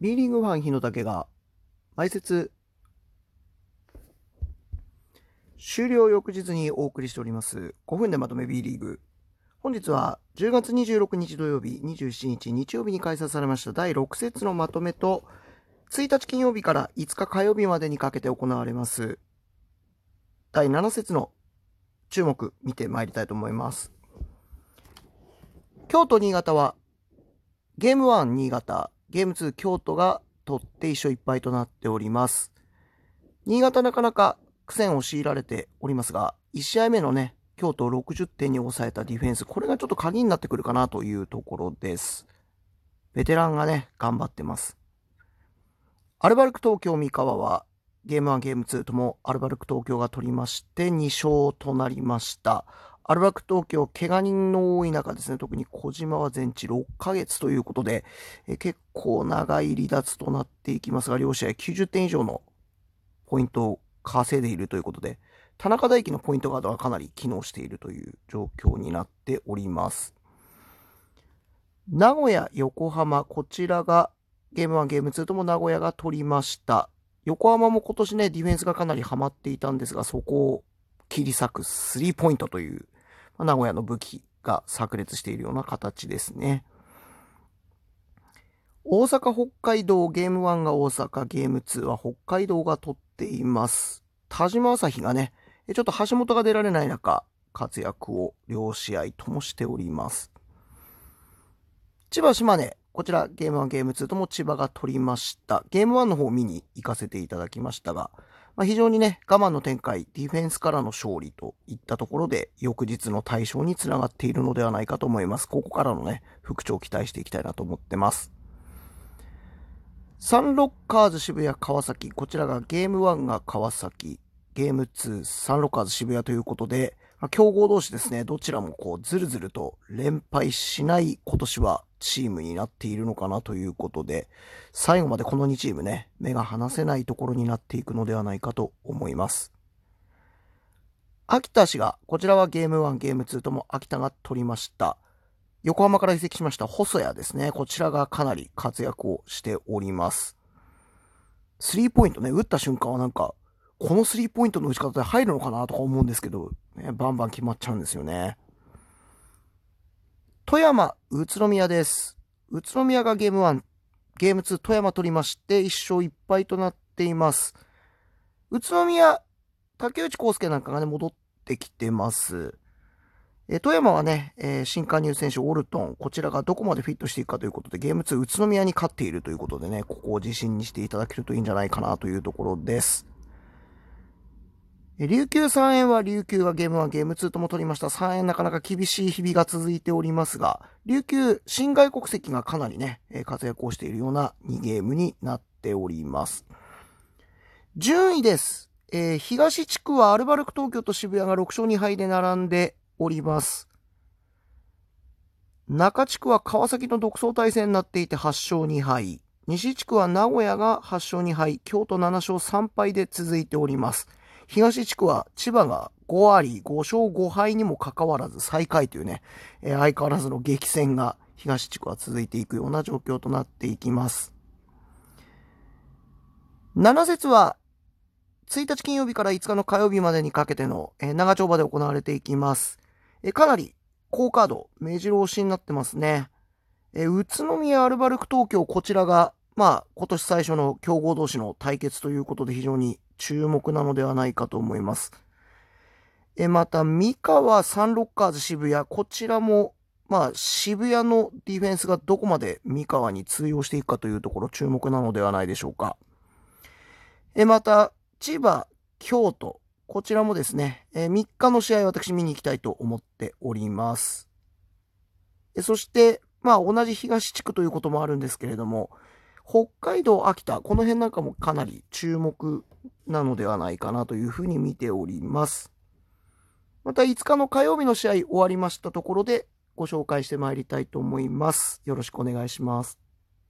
B リーグファン日野武が、前説、終了翌日にお送りしております5分でまとめ B リーグ。本日は10月26日土曜日、27日日曜日に開催されました第6節のまとめと、1日金曜日から5日火曜日までにかけて行われます第7節の注目見てまいりたいと思います。京都新潟はゲーム1新潟、ゲーム2京都が取って1勝1敗となっております。新潟なかなか苦戦を強いられておりますが、1試合目のね、京都を60点に抑えたディフェンス、これがちょっと鍵になってくるかなというところです。ベテランがね、頑張ってます。アルバルク東京三河は、ゲーム1、ゲーム2ともアルバルク東京が取りまして2勝となりました。アルバルク東京、怪我人の多い中ですね、特に小島は全治6ヶ月ということで、え結構長い離脱となっていきますが、両試合90点以上のポイントを稼いでいるということで、田中大輝のポイントガードはかなり機能しているという状況になっております。名古屋、横浜、こちらがゲーム1、ゲーム2とも名古屋が取りました。横浜も今年ね、ディフェンスがかなりハマっていたんですが、そこを切り裂くスリーポイントという名古屋の武器が炸裂しているような形ですね。大阪、北海道、ゲーム1が大阪、ゲーム2は北海道が取っています。田島朝日がね、ちょっと橋本が出られない中、活躍を両試合ともしております。千葉、島根、こちらゲーム1、ゲーム2とも千葉が取りました。ゲーム1の方を見に行かせていただきましたが、まあ、非常にね、我慢の展開、ディフェンスからの勝利といったところで、翌日の対象につながっているのではないかと思います。ここからのね、復調を期待していきたいなと思ってます。サンロッカーズ渋谷川崎、こちらがゲーム1が川崎、ゲーム2サンロッカーズ渋谷ということで、まあ、強豪同士ですね、どちらもこう、ずるずると連敗しない今年はチームになっているのかなということで、最後までこの2チームね、目が離せないところになっていくのではないかと思います。秋田氏が、こちらはゲーム1、ゲーム2とも秋田が取りました。横浜から移籍しました細谷ですね。こちらがかなり活躍をしております。スリーポイントね、打った瞬間はなんか、このスリーポイントの打ち方で入るのかなとか思うんですけど、ね、バンバン決まっちゃうんですよね。富山、宇都宮です。宇都宮がゲーム1、ゲーム2、富山取りまして、1勝1敗となっています。宇都宮、竹内康介なんかがね、戻ってきてます。え富山はね、えー、新加入選手、オルトン、こちらがどこまでフィットしていくかということで、ゲーム2、宇都宮に勝っているということでね、ここを自信にしていただけるといいんじゃないかなというところです。琉球3円は琉球がゲーム1、ゲーム2とも取りました。3円なかなか厳しい日々が続いておりますが、琉球、新外国籍がかなりね、活躍をしているような2ゲームになっております。順位です。えー、東地区はアルバルク東京と渋谷が6勝2敗で並んでおります。中地区は川崎の独走対戦になっていて8勝2敗。西地区は名古屋が8勝2敗。京都7勝3敗で続いております。東地区は千葉が5割5勝5敗にもかかわらず最下位というね、えー、相変わらずの激戦が東地区は続いていくような状況となっていきます。7節は1日金曜日から5日の火曜日までにかけての、えー、長丁場で行われていきます。えー、かなり高カード、目白押しになってますね。え、宇都宮アルバルク東京、こちらが、まあ、今年最初の強豪同士の対決ということで非常に注目なのではないかと思います。えまた、三河サンロッカーズ渋谷、こちらも、まあ、渋谷のディフェンスがどこまで三河に通用していくかというところ注目なのではないでしょうか。えまた、千葉、京都、こちらもですね、え3日の試合私見に行きたいと思っております。えそして、まあ同じ東地区ということもあるんですけれども、北海道、秋田、この辺なんかもかなり注目なのではないかなというふうに見ております。また5日の火曜日の試合終わりましたところでご紹介してまいりたいと思います。よろしくお願いします。